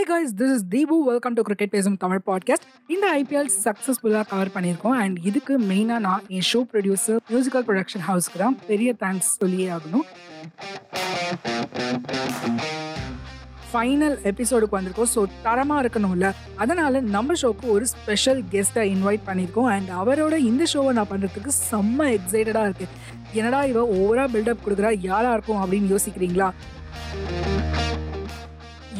Hey guys this is Deepu welcome to cricket பேசும் Tamil podcast இந்த IPL சக்ஸஸ்ஃபுல்லாக cover பண்ணியிருக்கோம். அண்ட் இதுக்கு மெயினாக நான் என் ஷோ ப்ரொடியூசர் மியூசிக்கல் ப்ரொடக்ஷன் ஹவுஸ்க்கு தான் பெரிய தேங்க்ஸ் சொல்லியே ஆகணும். ஃபைனல் எபிசோடுக்கு வந்திருக்கோம். ஸோ தரமாக இருக்கணும்ல. அதனால் நம்ம ஷோக்கு ஒரு ஸ்பெஷல் கெஸ்ட்டை இன்வைட் பண்ணியிருக்கோம். அண்ட் அவரோட இந்த ஷோவை நான் பண்ணுறதுக்கு செம்ம எக்ஸைட்டடாக இருக்கு. என்னடா இவ ஓவராக பில்டப் கொடுக்குறா? யாரா இருக்கும் அப்படின்னு யோசிக்கிறீங்களா?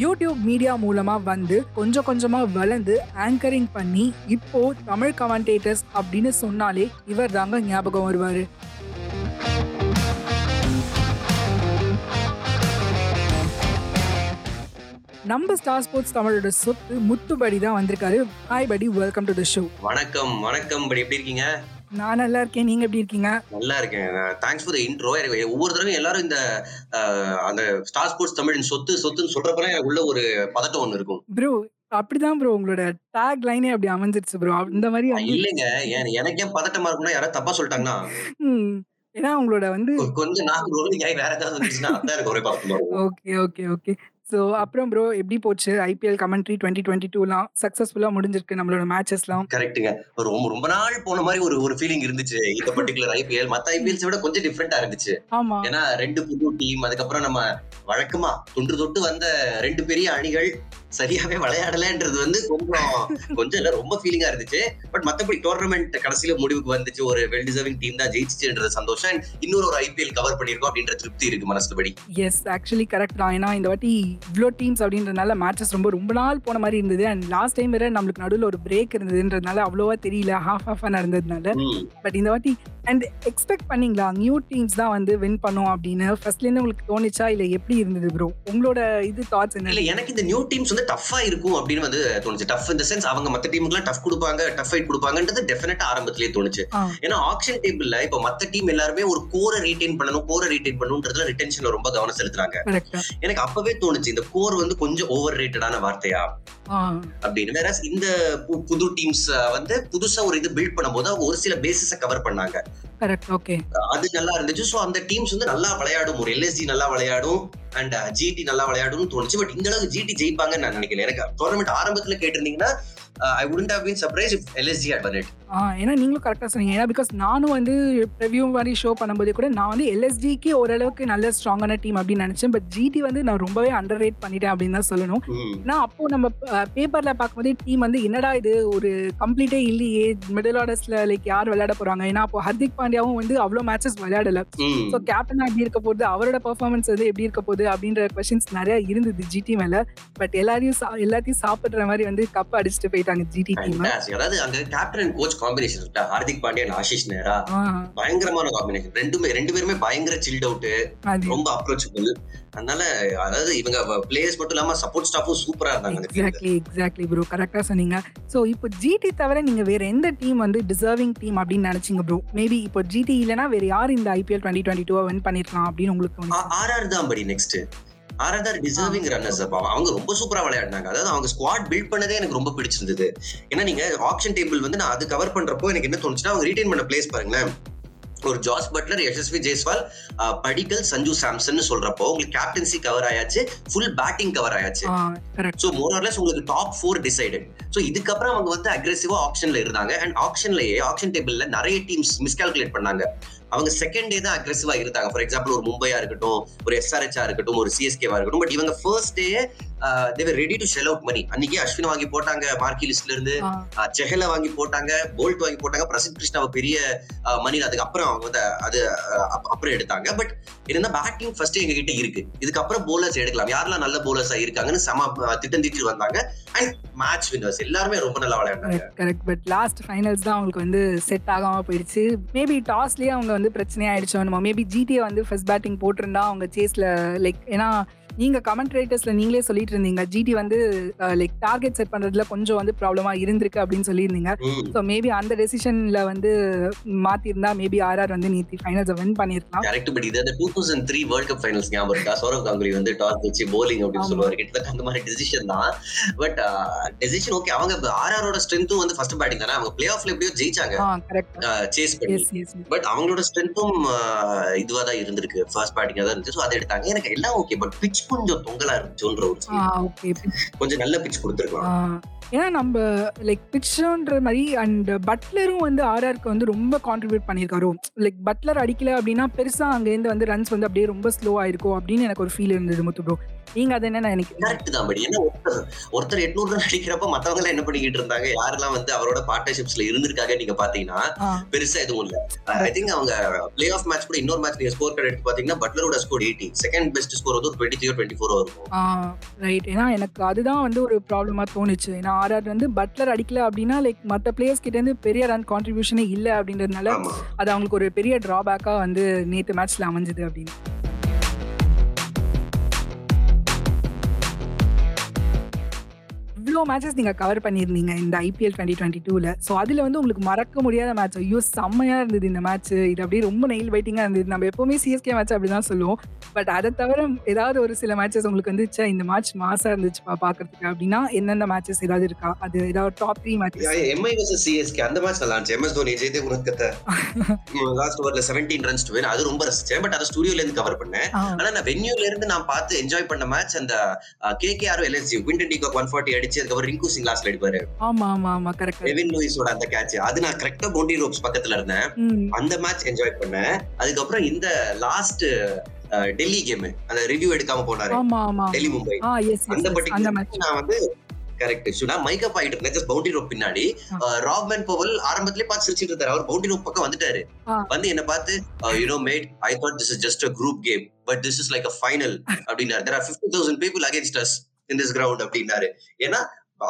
யூடியூப் மீடியா மூலமா வந்து கொஞ்சம் கொஞ்சமா வளர்ந்து ஆங்கரிங் பண்ணி இப்போ தமிழ் கமெண்டேட்டர்ஸ் அப்படின்னு சொன்னாலே இவர் தாங்க ஞாபகம் வருவாரு. நம்ம ஸ்டார் ஸ்போர்ட்ஸ் தமிழோட சொத்து முத்துபடி தான் வந்திருக்காரு. ஹாய் படி வெல்கம் டு த ஷோ வணக்கம் வணக்கம் படி எப்படி இருக்கீங்க? நான் நல்லா இருக்கேன். நீங்க எப்படி இருக்கீங்க? நல்லா இருக்கேன். தேங்க்ஸ் ஃபார் த இன்ட்ரோ ஒவ்வொரு தடவையும் எல்லாரும் இந்த அந்த ஸ்டார் ஸ்போர்ட்ஸ் தமிழின் சொத்து சொத்துன்னு சொல்றப்ப எனக்கு உள்ள ஒரு பதட்டம் ஒண்ணு இருக்கும். ப்ரோ அப்படிதான் ப்ரோ உங்களோட டேக் லைனே அப்படி அமைஞ்சிருச்சு ப்ரோ இந்த மாதிரி இல்லைங்க. எனக்கு ஏன் பதட்டமா இருக்கும்னா யாராவது தப்பா சொல்லிட்டாங்கன்னா? ஏன்னா உங்களோட வந்து கொஞ்சம் ஆகி வேற ஏதாவது ஓகே ஓகே ஓகே. ஸோ அப்புறம் ப்ரோ எப்படி போச்சு? ஐபிஎல் கமெண்ட்ரி டுவெண்ட்டி டுவெண்ட்டி டூலாம் சக்ஸஸ்ஃபுல்லாக முடிஞ்சிருக்கு நம்மளோட மேட்சஸ்லாம் கரெக்ட்டுங்க ரொம்ப ரொம்ப நாள் போன மாதிரி ஒரு ஒரு ஃபீலிங் இருந்துச்சு. இந்த பர்டிகுலர் ஐபிஎல் மத்த ஐபிஎல்ஸ் விட கொஞ்சம் டிஃப்ரெண்டா இருந்துச்சு. ஆமா. ஏன்னா ரெண்டு புது டீம் அதுக்கப்புறம் நம்ம வழக்கமா தொன்று தொட்டு வந்த ரெண்டு பெரிய அணிகள் சரியாவே விளையாடலன்றது வந்து கொஞ்சம் கொஞ்சம் இல்ல ரொம்ப ஃபீலிங்கா இருந்துச்சு. பட் மத்தபடி டோர்னமெண்ட் கடைசியில முடிவுக்கு வந்துச்சு. ஒரு வெல் டிசர்விங் டீம் தான் ஜெயிச்சுன்றது சந்தோஷம். இன்னொரு ஒரு ஐபிஎல் கவர் பண்ணிருக்கோம் அப்படின்ற திருப்தி இருக்கு மனசுபடி. எஸ் ஆக்சுவலி கரெக்ட் தான். ஏன்னா இந்த வாட்டி இவ்வளோ டீம்ஸ் அப்படின்றதுனால மேட்சஸ் ரொம்ப ரொம்ப நாள் போன மாதிரி இருந்தது. அண்ட் லாஸ்ட் டைம் வேற நம்மளுக்கு நடுவில் ஒரு பிரேக் இருந்ததுன்றதுனால அவ்வளோவா தெரியல. ஹாஃப் ஹாஃபாக நடந்ததுனால. பட் இந்த வாட்டி அண்ட் எக்ஸ்பெக்ட் பண்ணீங்களா? நியூ டீம்ஸ் தான் வந்து வின் பண்ணும் அப்படின்னு ஃபர்ஸ்ட்லேருந்து உங்களுக்கு தோணுச்சா? இல்லை எப்படி இருந்தது ப்ரோ உங்களோட இது தாட்ஸ் என்ன? இல்ல எனக்கு இந்த நியூ டீம்ஸ் வந்து டஃபா இருக்கும் அப்படின்னு வந்து தோணுச்சு. டஃப் இந்த சென்ஸ் அவங்க மத்த டீமுக்குலாம் டஃப் கொடுப்பாங்க டஃப் ஃபைட் கொடுப்பாங்கன்றது டெஃபினட்டா ஆரம்பத்திலேயே தோணுச்சு. ஏன்னா ஆக்ஷன் டேபிள்ல இப்ப மத்த டீம் எல்லாருமே ஒரு கோரை ரீடைன் பண்ணணும் கோரை ரீடைன் பண்ணணும்ன்றதுல ரிட்டென்ஷன்ல ரொம்ப கவனம் செலுத்துறாங்க. எனக்கு அப்பவே தோணுச்சு இந்த கோர் வந்து கொஞ்சம் ஓவர் ரேட்டடான வார்த்தையா அப்படின்னு. வேற இந்த புது டீம்ஸ் வந்து புதுசா ஒரு இது பில்ட் பண்ணும்போது அவங்க ஒரு சில பேசிஸ கவர் பண்ணாங்க. கரெக்ட் ஓகே அது நல்லா இருந்துச்சு. சோ அந்த டீம்ஸ் வந்து நல்லா விளையாடும். ஒரு எல்எஸ்ஜி நல்லா விளையாடும். அண்ட் ஜிடி uh, நல்லா விளையாடும்னு தோணுச்சு. பட் இந்த அளவுக்கு ஜிடி ஜெயிப்பாங்கன்னு நான் நினைக்கல. எனக்கு டோர்னமெண்ட் ஆரம்பத்துல கேட்டிருந்தீங்கன்னா I wouldn't have been surprise if LSG had ஏன்னா நீங்களும் கரெக்டாக சொன்னீங்க. ஏன்னா பிகாஸ் நானும் வந்து ரிவ்யூ மாதிரி ஷோ பண்ணும்போது கூட நான் வந்து எல்எஸ்டிக்கு ஓரளவுக்கு நல்ல ஸ்ட்ராங்கான டீம் அப்படின்னு நினச்சேன். பட் ஜிடி வந்து நான் ரொம்பவே அண்டர் ரேட் பண்ணிட்டேன் அப்படின்னு தான் சொல்லணும். ஏன்னா அப்போ நம்ம பேப்பர்ல பார்க்கும்போது டீம் வந்து என்னடா இது? ஒரு கம்ப்ளீட்டே இல்லையே. மிடில் ஆர்டர்ஸ்ல லைக் யார் விளையாட போறாங்க? ஏன்னா அப்போ ஹர்திக் பாண்டியாவும் வந்து அவ்வளோ மேட்சஸ் விளையாடல. ஸோ கேப்டனா எப்படி இருக்க போகுது அவரோட பெர்ஃபார்மன்ஸ் வந்து எப்படி இருக்க போகுது அப்படின்ற கொஸ்டின்ஸ் நிறைய இருந்தது ஜிடி மேல. பட் எல்லாரையும் எல்லாத்தையும் சாப்பிடுற மாதிரி வந்து கப் அடிச்சுட்டு போயிட்டாங்க ஜிடி டீம். அதாவது அங்க கேப்டன் கோச் காம்பினேஷன் இருக்கா ஹார்திக் பாண்டியா and ஆஷிஷ் நேரா? பயங்கரமான காம்பினேஷன் ரெண்டுமே ரெண்டு பேருமே பயங்கர சில்ட் அவுட் ரொம்ப அப்ரோச்சபிள் அதனால அதாவது இவங்க பிளேயர்ஸ் மட்டும் இல்லாம சப்போர்ட் ஸ்டாஃபும் சூப்பரா இருந்தாங்க. எக்ஸாக்ட்லி எக்ஸாக்ட்லி ப்ரோ கரெக்டாக சொன்னீங்க. ஸோ இப்போ ஜிடி தவிர நீங்க வேற எந்த டீம் வந்து டிசர்விங் டீம் அப்படின்னு நினைச்சீங்க ப்ரோ மேபி இப்போ ஜிடி இல்லைனா வேற யார் இந்த IPL twenty twenty two win பண்ணிருக்கலாம் அப்படின்னு உங்களுக்கு ஆர்ஆர் தான் படி நெக்ஸ்ட் ஆர்ஆர் தான் டிசர்விங் ரன்னர்ஸ் அப்ப அவங்க ரொம்ப சூப்பரா விளையாடினாங்க. அதாவது அவங்க ஸ்குவாட் பில்ட் பண்ணதே எனக்கு ரொம்ப பிடிச்சிருந்தது. ஏன்னா நீங்க ஆப்ஷன் டேபிள் வந்து நான் அது கவர் பண்றப்போ எனக்கு என்ன தோணுச்சுன்னா அவங்க ரீடைன் பண்ண பிளேஸ் பாருங்களேன். ஒரு ஜாஸ் பட்லர் யசஸ்வி ஜெய்ஸ்வால் படிக்கல் சஞ்சு சாம்சன் சொல்றப்போ உங்களுக்கு கேப்டன்சி கவர் ஆயாச்சு ஃபுல் பேட்டிங் கவர் ஆயாச்சு. ஸோ மோரர்லெஸ் உங்களுக்கு டாப் ஃபோர் டிசைடட் ஸோ இதுக்கப்புறம் அவங்க வந்து அக்ரெசிவா ஆப்ஷன்ல இருந்தாங்க. அண்ட் ஆப்ஷன்லயே ஆப்ஷன் டேபிள்ல நிறைய டீம்ஸ் மிஸ்கால்குலேட் பண்ணாங்க. அவங்க செகண்ட் டே தான் அக்ரெசிவா இருந்தாங்க. ஃபார் எக்ஸாம்பிள் ஒரு மும்பையா இருக்கட்டும் ஒரு எஸ்ஆர்ஹெச்சா இருக்கட்டும் ஒரு சிஎஸ்கேவா இருக்கட்டும். பட் இவங்க first day they were ready to shell out money அன்னைக்கு அஸ்வின் வாங்கி போட்டாங்க மார்க்கி லிஸ்ட்ல இருந்து. செஹல வாங்கி போட்டாங்க போல்ட் வாங்கி போட்டாங்க பிரசித் கிருஷ்ணாவை பெரிய மணி அதுக்கப்புறம் அவங்க வந்து அது அப்புறம் எடுத்தாங்க. பட் இருந்தா பேட்டிங் ஃபர்ஸ்ட் எங்க கிட்ட இருக்கு. இதுக்கப்புறம் போலர்ஸ் எடுக்கலாம். யாரெல்லாம் நல்ல போலர்ஸா இருக்காங்கன்னு சம திட்டம் தீட்டி வந்தாங்க. அண்ட் மேட்ச் வின்னர்ஸ் எல்லாருமே ரொம்ப நல்லா விளையாண்டாங்க. கரெக்ட் பட் லாஸ்ட் ஃபைனல்ஸ் தான் அவங்களுக்கு வந்து செட் ஆகாம போயிடுச்சு. மேபி டாஸ்லயே அவங்க வந்து பிரச்சனையாயிடுச்சோ நம்ம மேபி ஜிடிஏ வந்து ஃபர்ஸ்ட் பேட்டிங் போட்டிருந்தா அவங்க சேஸ்ல லைக் ஏன்னா நீங்க கமெண்ட் ரைட்டர்ஸ்ல நீங்களே சொல்லிட்டு இருந்தீங்க. ஜிடி வந்து லைக் டார்கெட் செட் பண்றதுல கொஞ்சம் வந்து ப்ராப்ளமா இருந்திருக்கு அப்படின்னு சொல்லியிருந்தீங்க. ஸோ மேபி அந்த டெசிஷன்ல வந்து மாத்திருந்தா மேபி ஆர்ஆர் வந்து நேத்தி ஃபைனல்ஸை வின் பண்ணியிருக்கலாம் கரெக்ட் பட் இது two thousand three world cup finals ஞாபகம் இருக்கா? சௌரவ் கங்குலி வந்து டாஸ் வச்சு போலிங் அப்படின்னு. சொல்லுவாரு. கிட்டத்தட்ட அந்த மாதிரி டெசிஷன் தான். பட் டெசிஷன் ஓகே அவங்க ஆர்ஆரோட ஸ்ட்ரென்த்தும் வந்து ஃபர்ஸ்ட் பேட்டிங் தானே? அவங்க பிளே ஆஃப்ல எப்படியோ ஜெயிச்சாங்க. சேஸ் பண்ணி. பட் அவங்களோட ஸ்ட்ரென்த்தும் இதுவா தான் இருந்திருக்கு. ஃபர்ஸ்ட் பேட்டிங்கா தான் இருந்துச்சு. ஸோ அதை எடுத்தாங்க. எனக்கு எல்லாம் ஓகே பட் பிச் கொஞ்சம் தொங்கலா இருந்துச்சுன்ற ஒரு. கொஞ்சம் நல்ல பிச் கொடுத்துருக்கலாம். ஏன்னா நம்ப லைக் பிட்ச்ன்ற மாரி அண்ட் பட்லரும் வந்து ஆர்ஆர்க்கு வந்து ரொம்ப கான்ட்ரிபியூட் பண்ணியிருக்காரோ! லைக் பட்லர் அடிக்கல அப்டின்னா, பெருசா அங்கேருந்து வந்து ரன்ஸ் வந்து அப்டியே ரொம்ப ஸ்லோவா ஆயிருக்கும் அப்டின்னு எனக்கு ஒரு ஃபீல் இருந்தது முத்து ப்ரோ. நீங்க அத என்ன நெனைக்கிறீங்க? கரெக்ட் தான் பட் ஏன்னா ஒருத்தர் 800 ரன் அடிக்கிறப்ப மத்தவங்க எல்லாம் என்ன பண்ணிக்கிட்டு இருந்தாங்க யாரெல்லாம் வந்து அவரோட பார்ட்னர்ஷிப்ஸ்ல இருந்திருக்காங்க நீங்க பாத்தீங்கன்னா. பெருசா எதுவும் இல்ல ஐ திங்க் அவங்க பிளே ஆஃப் மேட்ச் கூட இன்னொரு மேட்ச் நீங்க ஸ்கோர் கார்டு எடுத்து பாத்தீங்கன்னா பட்லரோட ஸ்கோர் 80 செகண்ட் பெஸ்ட் ஸ்கோர் வந்து ஒரு 23 24 இருக்கும் ஆ ரைட். ஏன்னா எனக்கு அதுதான் வந்து ஒரு ப்ராப்ளமா தோணுச்சு. ஏன்னா ஆர்ஆர் வந்து பட்லர் அடிக்கல அப்டின்னா, லைக் மத்த பிளேயர்ஸ் கிட்டேருந்து பெரிய ரன் கான்ட்ரிபியூஷனே இல்ல அப்டின்றதுனால, ஆமா அது அவங்களுக்கு ஒரு பெரிய ட்ராபேக்கா வந்து நேத்து மேட்ச்ல அமைஞ்சது அப்டின்னு. இவ்ளோ மேட்சஸ் நீங்க கவர் பண்ணியிருந்தீங்க இந்த ஐபிஎல் 2022ல. ஸோ அதுல வந்து உங்களுக்கு மறக்க முடியாத மேட்ச், ஐயோ! செம்மையா இருந்தது இந்த மேட்ச். இது அப்டியே ரொம்ப நெயில் பைட்டிங்கா இருந்தது. நம்ம எப்பவுமே சிஎஸ்கே மேட்ச் அப்டிதான் சொல்லுவோம். பட் அத தவிர ஏதாவது ஒரு சில மேட்சஸ் உங்களுக்கு வந்து, ச்சே! இந்த மேட்ச் மாஸா இருந்துச்சுப்பா பார்க்கறதுக்கு அப்டின்னா, எந்தெந்த மேட்சஸ் ஏதாவது இருக்கா? அது ஏதாவது top 3 matches. MI versus CSK அந்த மேட்ச் நல்லா இருந்துச்சு எம்எஸ் தோனி ஜெயதேவ் உனக்கத்த லாஸ்ட் ஓவர்ல 17 ரன்ஸ் டு அது ரொம்ப ரசிச்சேன் பட் அதை ஸ்டுடியோல இருந்து கவர் பண்ணேன். ஆனா நான் வென்யூல இருந்து நான் பார்த்து என்ஜாய் பண்ண மேட்ச் அந்த கேகேஆர் எல்எஸ்ஜி விண்டன் டிகாக் ஒன் ஃபார்ட்டி அடிச்சு அதுக்கப்புறம் ரிங்கு சிங் லாஸ்ட்ல அடிப்பாரு ஆமா, ஆமா, ஆமா. கரெக்ட். எவின் லூயிஸோட அந்த கேட்ச் அது நான் கரெக்டா பவுண்டரி ரோப்ஸ் பக்கத்துல இருந்தேன். அந்த மேட்ச் என்ஜாய் பண்ணேன் அதுக்கப்புறம் இந்த லாஸ்ட் டெல்லி கேம் அந்த ரிவ்யூ எடுக்காம போனாரு ஆமா, ஆமா. டெல்லி மும்பை ஆ எஸ், அந்த பர்டிகுலர் மேட்ச். நான் வந்து கரெக்ட் நான் மைக்கப் ஆயிட்டு இருந்தேன் ஜஸ்ட் பவுண்டரி ரோப் பின்னாடி. ராப்மேன் பவல் ஆரம்பத்திலே பார்த்து சிரிச்சிட்டு இருந்தாரு அவர் பவுண்டரி ரோப் பக்கம் வந்துட்டாரு. வந்து என்ன பார்த்து you know mate I thought this is just a group game but this is like a final அப்படின்னாரு there are fifty thousand people against us in this ground அப்படின்னாரு ஏன்னா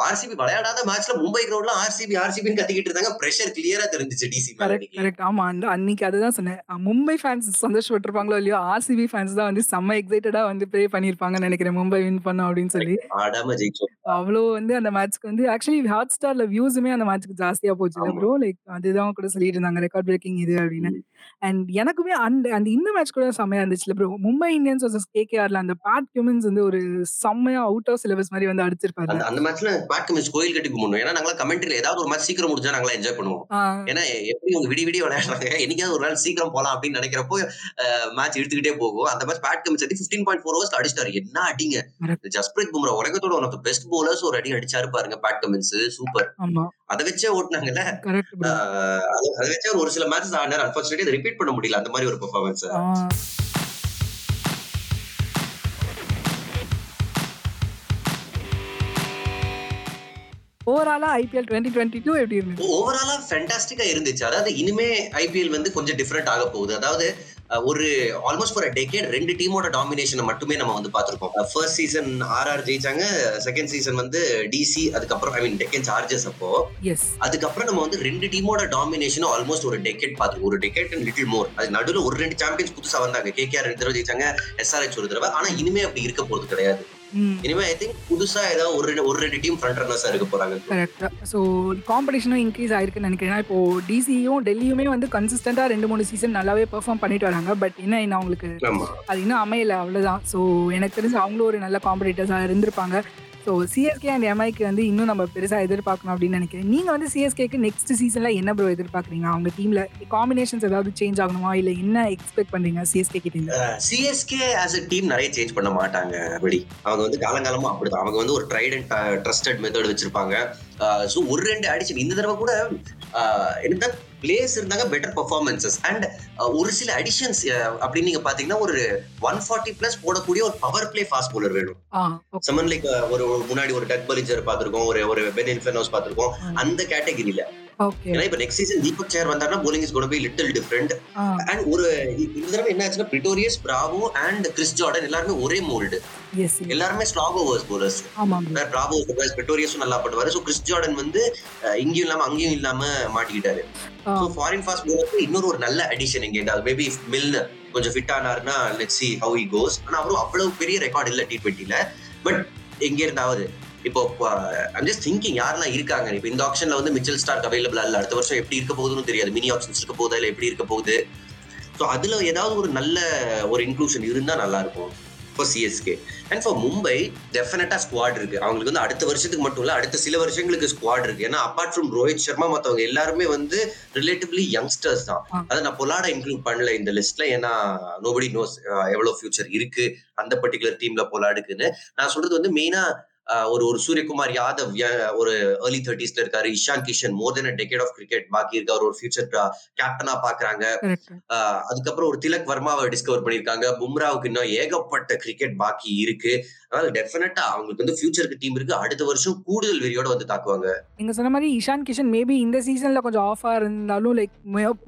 ஆர்சிபி விளையாடாத மேட்ச்ல மும்பை கிரவுண்ட்ல ஆர்சிபி ஆர்சிபின்னு கத்திக்கிட்டு இருந்தாங்க. பிரஷர் கிளியரா தெரிஞ்சுச்சு டிசி கரெக்ட் கரெக்ட் ஆமா அந்த அன்னைக்கு அதுதான் சொன்னேன். மும்பை ஃபேன்ஸ் சந்தோஷப்பட்டிருப்பாங்களோ இல்லையோ ஆர்சிபி ஃபேன்ஸ் தான் வந்து செம்ம எக்ஸைட்டடா வந்து ப்ரே பண்ணியிருப்பாங்கன்னு நினைக்கிறேன். மும்பை வின் பண்ணோம் அப்படின்னு சொல்லி. ஆடாம ஜெயிச்சோம். அவ்வளோ வந்து அந்த மேட்ச்க்கு வந்து ஆக்சுவலி ஹாட் ஸ்டார்ல வியூஸுமே அந்த மேட்ச்க்கு ஜாஸ்தியா போச்சு. ப்ரோ லைக் அதுதான் கூட சொல்லிட்டு இருந்தாங்க. ரெக்கார்ட் பிரேக்கிங் இது அப்படின்னு. அண்ட் எனக்குமே அந்த அந்த இந்த மேட்ச் கூட செம்மையா இருந்துச்சுல ப்ரோ மும்பை இந்தியன்ஸ் வர்சஸ் கேகேஆர்ல அந்த பேட் கியூமன்ஸ் வந்து ஒரு செம்மையா அவுட் ஆஃப் சிலபஸ் மாதிரி வந்து அடிச்சிருப்பாரு. அந்த மேட்ச்ல பேட் மிஸ் கோயில் கட்டி கும்பிடணும் ஏன்னா நாங்களா கமெண்ட்ரில ஏதாவது ஒரு மேட்ச் சீக்கிரம் முடிஞ்சா நாங்களா என்ஜாய் பண்ணுவோம். ஏன்னா எப்படி உங்க விடி விடி விளையாடுறாங்க? என்னைக்காவது ஒரு நாள் சீக்கிரம் போலாம் அப்படின்னு நினைக்கிறப்போ மேட்ச் எடுத்துக்கிட்டே போகும். அந்த மேட்ச் பேட் கமிச்சு அடி பிப்டீன் பாயிண்ட் ஃபோர் ஹவர்ஸ் அடிச்சிட்டாரு. என்ன அடிங்க. ஜஸ்பிரீத் பும்ரா உலகத்தோட ஒன் ஆஃப் பெஸ்ட் பவுலர்ஸ் ஒரு அடி அடிச்சாரு பாருங்க பேட் கமின்ஸ் சூப்பர் அதை வச்சே ஓட்டுனாங்கல்ல? அது- வச்சே ஒரு சில மேட்சஸ் ஆடினார். அன்பார்ச்சுனேட்லி ரிப்பீட் பண்ண முடியல. அந்த மாதிரி ஒரு பெர்ஃபார்மன்ஸ் ஓவராலா ஐபிஎல் டுவெண்ட்டி டுவெண்ட்டி டூ எப்படி இருந்தது? ஓவராலா ஃபென்டாஸ்டிக்கா இருந்துச்சு. அதாவது இனிமே ஐபிஎல் வந்து கொஞ்சம் டிஃப்ரெண்ட் ஆக போகுது. அதாவது ஒரு ஆல்மோஸ்ட் ஃபார் டெக்கேட் ரெண்டு டீமோட டாமினேஷனை மட்டுமே நம்ம வந்து பார்த்திருக்கோம். ஃபர்ஸ்ட் சீசன் ஆர்ஆர் ஜெயிச்சாங்க. செகண்ட் சீசன் வந்து டிசி அதுக்கப்புறம் ஐ மீன் டெக்கன் சார்ஜஸ் அப்போ. அதுக்கப்புறம் நம்ம வந்து ரெண்டு டீமோட டாமினேஷனும் ஆல்மோஸ்ட் ஒரு டெக்கெட் பார்த்துருக்கோம். ஒரு டெக்கெட் அண்ட் லிட்டில் மோர் அது நடுவில் ஒரு ரெண்டு சாம்பியன்ஸ் புதுசா வந்தாங்க. கேகேஆர் ரெண்டு தடவை ஜெயிச்சாங்க. எஸ்ஆர்ஹெச் ஒரு தடவை. ஆனா இனிமே அப்படி இருக்க போறது கிடையாது. இனிமே ஐ திங்க் புதுசா ஏதாவது ஒரு ஒரு ரெண்டு டீம் ஃப்ரண்ட் ரன்னர்ஸா இருக்க போறாங்க. கரெக்ட் ஸோ காம்படிஷனும் இன்க்ரீஸ் ஆயிருக்குன்னு நினைக்கிறேன். இப்போ டிசியும் டெல்லியுமே வந்து கன்சிஸ்டண்டா ரெண்டு மூணு சீசன் நல்லாவே பெர்ஃபார்ம் பண்ணிட்டு வராங்க. பட் என்ன இன்னும் அவங்களுக்கு அது இன்னும் அமையல அவ்வளவுதான். ஸோ எனக்கு தெரிஞ்சு அவங்களும் ஒரு நல்ல காம்படிட்டர்ஸாக இருந்திருப்பாங்க. ஸோ சிஎஸ்கே அண்ட் எம்ஐக்கு வந்து இன்னும் நம்ம பெருசாக எதிர்பார்க்கணும் அப்படின்னு நினைக்கிறேன். நீங்கள் வந்து சிஎஸ்கேக்கு நெக்ஸ்ட் சீசனில் என்ன ப்ரோ எதிர்பார்க்குறீங்க? அவங்க டீமில் காம்பினேஷன்ஸ் ஏதாவது சேஞ்ச் ஆகணுமா? இல்லை என்ன எக்ஸ்பெக்ட் பண்ணுறீங்க சிஎஸ்கே கிட்ட சிஎஸ்கே ஆஸ் அ டீம் நிறைய சேஞ்ச் பண்ண மாட்டாங்க அப்படி அவங்க வந்து காலங்காலமா அப்படிதான். அவங்க வந்து ஒரு ட்ரைட் அண்ட் ட்ரஸ்டட் மெத்தட் வச்சிருப்பாங்க. ஸோ ஒரு ரெண்டு அடிச்சு இந்த தடவை கூட என்ன பிளேயர்ஸ் இருந்தாங்க பெட்டர் பர்ஃபார்மன்சஸ் அண்ட் ஒரு சில அடிஷன்ஸ் அப்படின்னு நீங்க பாத்தீங்கன்னா ஒரு ஒன் ஃபார்ட்டி பிளஸ் போடக்கூடிய ஒரு பவர் பிளே ஃபாஸ்ட் bowler வேணும். சமன் லைக் ஒரு முன்னாடி ஒரு டக் பலிஜர் பார்த்திருக்கோம் ஒரு ஒரு பென் இன்ஃபெனோஸ் பார்த்திருக்கோம் அந்த கேட்டகரியில ஏன்னா இப்ப நெக்ஸ்ட் சீசன் தீபக் சேர் வந்தாருன்னா bowling is gonna be little different and ஒரு இந்த தடவை என்ன ஆச்சுன்னா Pretorius Bravo and Chris Jordan எல்லாருமே ஒரே மோல்டு எல்லாருமே ஸ்லாக் ஓவர்ஸ் போலர்ஸ். பிராவோ பிரிட்டோரியஸும் நல்லா பண்ணுவாரு. ஸோ கிறிஸ் ஜார்டன் வந்து இங்கேயும் இல்லாம அங்கேயும் இல்லாம மாட்டிக்கிட்டாரு. ஸோ ஃபாரின் ஃபாஸ்ட் போலருக்கு இன்னொரு ஒரு நல்ல அடிஷன் இங்க எங்காவது மேபி மில் கொஞ்சம் fit ஆனாருன்னா let see how he goes ஆனா அவரும் அவ்வளவு பெரிய ரெக்கார்ட் இல்ல டி டுவெண்ட்டில பட் எங்க இருந்தாவது இப்போ ஐம் ஜஸ்ட் திங்கிங் யாரெல்லாம் இருக்காங்க? இப்போ இந்த ஆப்ஷன்ல வந்து மிச்சல் ஸ்டார்க் அவைலபிளா இல்ல? அடுத்த வருஷம் எப்படி இருக்க போகுதுன்னு தெரியாது. மினி ஆப்ஷன்ஸ் இருக்க போகுதா இல்ல? எப்படி இருக்க போகுது? ஸோ அதுல ஏதாவது ஒரு நல்ல ஒரு இன்க்ளூஷன் இருந்தா நல்லா இருக்கும் for CSK and for Mumbai definitely squad இருக்கு. அவங்களுக்கு வந்து அடுத்த வருஷத்துக்கு மட்டும் இல்ல அடுத்த சில வருஷங்களுக்கு ஸ்குவாட் இருக்கு. ஏன்னா அப்பார்ட் ஃப்ரம் ரோஹித் சர்மா மத்தவங்க எல்லாருமே வந்து ரிலேட்டிவ்லி யங்ஸ்டர்ஸ் தான். அதை நான் பொலாட இன்க்ளூட் பண்ணல இந்த லிஸ்ட்ல ஏன்னா நோபடி நோஸ் எவ்வளவு ஃபியூச்சர் இருக்கு அந்த பர்டிகுலர் டீம்ல பொலாடுக்குன்னு நான் சொல்றது வந்து மெயினா ஒரு ஒரு சூரியகுமார் யாதவ் ஒரு ஏர்லி தேர்ட்டிஸ்ல இருக்காரு. Ishan Kishan more then decade of cricket பாக்கி இருக்க ஒரு ஃபியூச்சர் கேப்டனா பாக்குறாங்க. அதுக்கப்புறம் ஒரு திலக் வர்மாவை டிஸ்கவர் பண்ணிருக்காங்க பும்ராவுக்கு இன்னும் ஏகப்பட்ட கிரிக்கெட் பாக்கி இருக்கு. அதனால டெஃபினட்டா அவங்களுக்கு வந்து ஃபியூச்சருக்கு டீம் இருக்கு. அடுத்த வருஷம் கூடுதல் வெறியோட வந்து தாக்குவாங்க. நீங்க சொன்ன மாதிரி இஷான் கிஷன் மேபி இந்த சீசன்ல கொஞ்சம் ஆஃபா இருந்தாலும் லைக்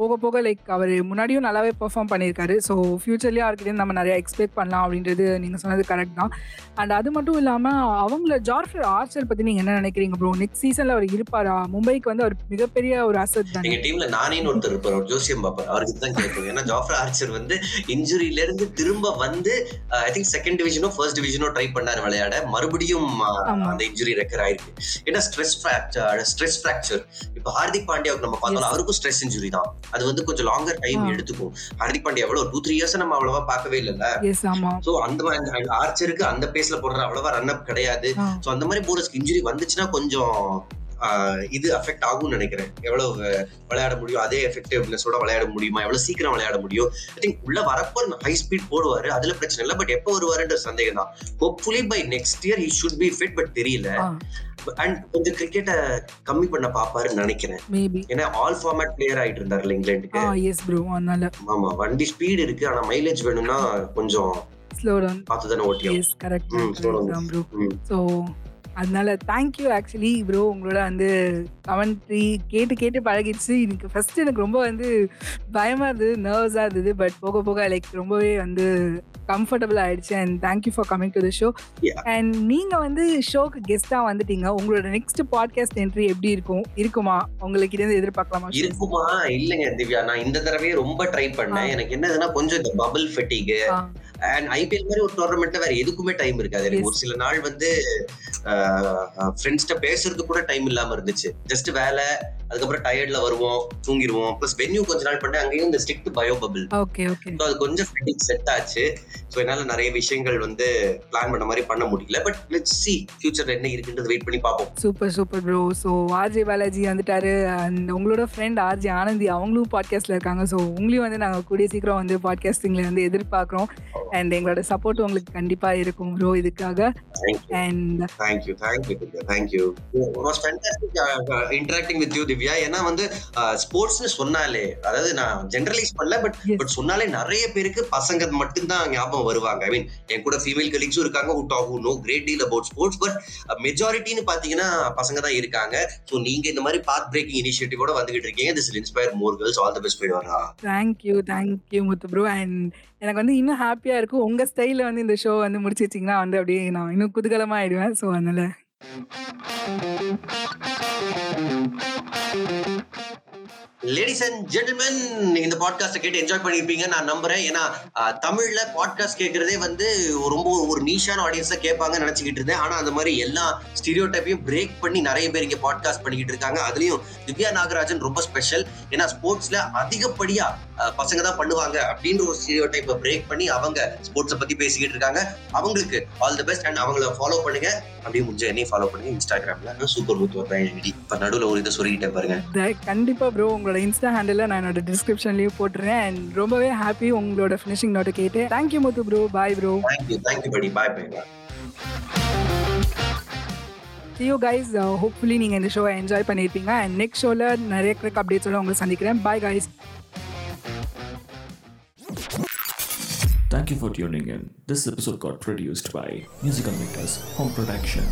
போக போக லைக் அவர் முன்னாடியும் நல்லாவே பெர்ஃபார்ம் பண்ணியிருக்காரு. ஸோ ஃபியூச்சர்லயும் அவர்கிட்ட நம்ம நிறைய எக்ஸ்பெக்ட் பண்ணலாம் அப்படின்றது நீங்க சொன்னது கரெக்ட் தான். அண்ட் அது மட்டும் இல்லாம அவங்கள ஜார்ஃபர் ஆர்ச்சர் பத்தி நீங்க என்ன நினைக்கிறீங்க ப்ரோ நெக்ஸ்ட் சீசன்ல அவர் இருப்பாரா? மும்பைக்கு வந்து அவர் மிகப்பெரிய ஒரு அசட் தான்? எங்க டீம்ல நானே ஒருத்தர் இருப்பார் ஜோசியம் பாப்பர். அவருக்கு தான் கேட்கும் ஏன்னா ஜாஃபர் ஆர்ச்சர் வந்து இன்ஜுரியில இருந்து திரும்ப வந்து ஐ திங்க் செகண்ட் டிவிஷனோ ஃபர்ஸ்ட் டிவிஷனோ ட்ரை பண்ணாரு விளையாட. மறுபடியும் அந்த இன்ஜுரி ரெக்கர் ஆயிருக்கு. ஏன்னா ஸ்ட்ரெஸ் ஃபிராக்சர் ஸ்ட்ரெஸ் ஃபிராக்சர் இப்ப ஹார்திக் பாண்டியாவுக்கு நம்ம பார்த்தோம் அவருக்கும் ஸ்ட்ரெஸ் இன்ஜுரி தான். அது வந்து கொஞ்சம் லாங்கர் டைம் எடுத்துக்கும். ஹார்திக் பாண்டியா எவ்வளவு டூ த்ரீ இயர்ஸ் நம்ம அவ்வளவா பார்க்கவே இல்லைல்ல? சோ அந்த ஆர்ச்சருக்கு அந்த பேஸ்ல போடுற அவ்வளவா ரன் அப் கிடையாது. சோ அந்த மாதிரி போர்டர்ஸ்க்கு இன்ஜுரி வந்துச்சுன்னா கொஞ்சம் இது அஃபெக்ட் ஆகும்னு நினைக்கிறேன். எவ்வளவு விளையாட முடியும் அதே எஃபெக்டிவ்னஸோட விளையாட முடியுமா? எவ்வளவு சீக்கிரம் விளையாட முடியும்? ஐ திங்க் உள்ள வரப்போ ஹை ஸ்பீட் போடுவாரு அதுல பிரச்சனை இல்லை. பட் எப்போ வருவாருன்ற சந்தேகம் தான். Hopefully by next year he should be fit but தெரியல. அண்ட் கொஞ்சம் கிரிக்கெட்டை கம்மி பண்ண பாப்பாருன்னு நினைக்கிறேன். ஏன்னா ஆல் ஃபார்மேட் பிளேயர் ஆயிட்டு இருந்தாருல இங்கிலாந்துக்கு. ஆமா வண்டி ஸ்பீடு இருக்கு. ஆனா மைலேஜ் வேணும்னா கொஞ்சம் slow down. Faster than OTR yes correct. Hmm, hmm. So அதனால தேங்க்யூ ஆக்சுவலி ப்ரோ உங்களோட வந்து கமெண்ட்ரி கேட்டு கேட்டு பழகிடுச்சு. எனக்கு ஃபர்ஸ்ட் எனக்கு ரொம்ப வந்து பயமா இருந்தது நர்வஸாக இருந்தது. பட் போக போக லைக் ரொம்பவே வந்து கம்ஃபர்டபுள் ஆயிடுச்சு. And thank you for coming to the show and நீங்க வந்து ஷோக்கு கெஸ்டா வந்துட்டீங்க. உங்களோட நெக்ஸ்ட் பாட்காஸ்ட் என்ட்ரி எப்படி இருக்கும்? இருக்குமா? உங்களுக்கு இருந்து எதிர்பார்க்கலாமா இருக்குமா? இல்லைங்க திவ்யா. நான் இந்த தடவையே ரொம்ப ட்ரை பண்ணேன். எனக்கு என்னதுன்னா கொஞ்சம் இந்த பபிள் ஃபெட்டிக் அண்ட் ஐபிஎல் மாதிரி ஒரு டோர்னமெண்ட்ல வேற எதுக்குமே டைம் இருக்காது. எனக்கு ஒரு சில நாள் வந்து ஃப்ரெண்ட்ஸ்கிட்ட பேசுறதுக்கு கூட டைம் இல்லாம இருந்துச்சு. ஜஸ்ட் வேலை அதுக்கப்புறம் டயர்ட்ல வருவோம் தூங்கிடுவோம். பிளஸ் வென்யூ கொஞ்ச நாள் பண்ண அங்கேயும் இந்த strict bio bubble okay okay அது கொஞ்சம் செட் ஆச்சு. ஸோ என்னால நிறைய விஷயங்கள் வந்து பிளான் பண்ண மாதிரி பண்ண முடியல. பட் லெட்ஸ் சி ஃபியூச்சர்ல என்ன இருக்குன்றது வெயிட் பண்ணி பார்ப்போம். Super super bro so RJ Balaji வந்துட்டாரு. அண்ட் உங்களோட ஃப்ரெண்ட் ஆர்ஜே ஆனந்தி அவங்களும் பாட்காஸ்ட்ல இருக்காங்க. ஸோ உங்களையும் வந்து நாங்கள் கூடிய சீக்கிரம் வந்து பாட்காஸ்டிங்ல வந்து எதிர்பார்க்குறோம். அண்ட் எங்களோட சப்போர்ட் உங்களுக்கு கண்டிப்பா இருக்கும் ப்ரோ இதுக்காக. And thank you thank you thank you interacting with you Divya ஏன்னா வந்து ஸ்போர்ட்ஸ்னு சொன்னாலே அதாவது நான் ஜெனரலைஸ் பண்ணல பட் பட் சொன்னாலே நிறைய பேருக்கு பசங்க மட்டும்தான் ஞாபகம் வருவாங்க. ஐ மீன் என் கூட ஃபீமேல் கலீக்ஸும் இருக்காங்க who talk who know great deal about sports but மெஜாரிட்டின்னு பாத்தீங்கன்னா பசங்க தான் இருக்காங்க. ஸோ நீங்க இந்த மாதிரி பாத் பிரேக்கிங் இனிஷியேட்டிவோட வந்துகிட்டு இருக்கீங்க. This inspire more girls all the best for your thank you thank you Muthu bro and எனக்கு வந்து இன்னும் ஹாப்பியா இருக்கும். உங்க ஸ்டைல வந்து இந்த ஷோ வந்து முடிச்சு வச்சிங்கன்னா வந்து அப்படியே நான் இன்னும் குதூகலமா ஆயிடுவேன். ஸோ அதனால Música லேடிஸ் அண்ட் ஜென்டில்மென் இந்த பாட்காஸ்ட்டை கேட்டு என்ஜாய் பண்ணியிருப்பீங்க நான் நம்புறேன். ஏன்னா தமிழ்ல பாட்காஸ்ட் கேட்கறதே வந்து ரொம்ப ஒரு நீஷான ஆடியன்ஸா கேட்பாங்கன்னு நினைச்சுக்கிட்டு இருந்தேன். ஆனா அந்த மாதிரி எல்லா ஸ்டீரியோ டைப்பையும் பிரேக் பண்ணி நிறைய பேர் இங்க பாட்காஸ்ட் பண்ணிக்கிட்டு இருக்காங்க. அதுலயும் திவ்யா நாகராஜன் ரொம்ப ஸ்பெஷல் ஏன்னா ஸ்போர்ட்ஸ்ல அதிகப்படியா பசங்க தான் பண்ணுவாங்க அப்படின்ற ஒரு ஸ்டீரியோ டைப்பை பிரேக் பண்ணி அவங்க ஸ்போர்ட்ஸை பத்தி பேசிக்கிட்டு இருக்காங்க. அவங்களுக்கு ஆல் தி பெஸ்ட் அண்ட் அவங்கள ஃபாலோ பண்ணுங்க. அப்படியே முடிஞ்ச என்னையும் ஃபாலோ பண்ணுங்க. இன்ஸ்டாகிராம்ல சூப்பர் மூத்து இப்போ இப்ப நடுவில் ஒரு இதை சொல்லிக்கிட்டே பாருங்க. கண்டிப்பா ப்ரோ உங்களோட இன்ஸ்டா ஹேண்டில் நான் என்னோட டிஸ்கிரிப்ஷன்லயும் போட்டுறேன். அண்ட் ரொம்பவே ஹாப்பி உங்களோட ஃபினிஷிங் நோட்டை கேட்டு. Thank you Muthu bro bye bro thank you thank you படி bye bye See you guys. Uh, hopefully நீங்கள் இந்த ஷோவை என்ஜாய் பண்ணியிருப்பீங்க அண்ட் நெக்ஸ்ட் ஷோவில் நிறைய கிரிக் அப்டேட்ஸோட உங்களை சந்திக்கிறேன். பாய் guys. Thank you for tuning in. This episode got produced by Musical Makers Home Production.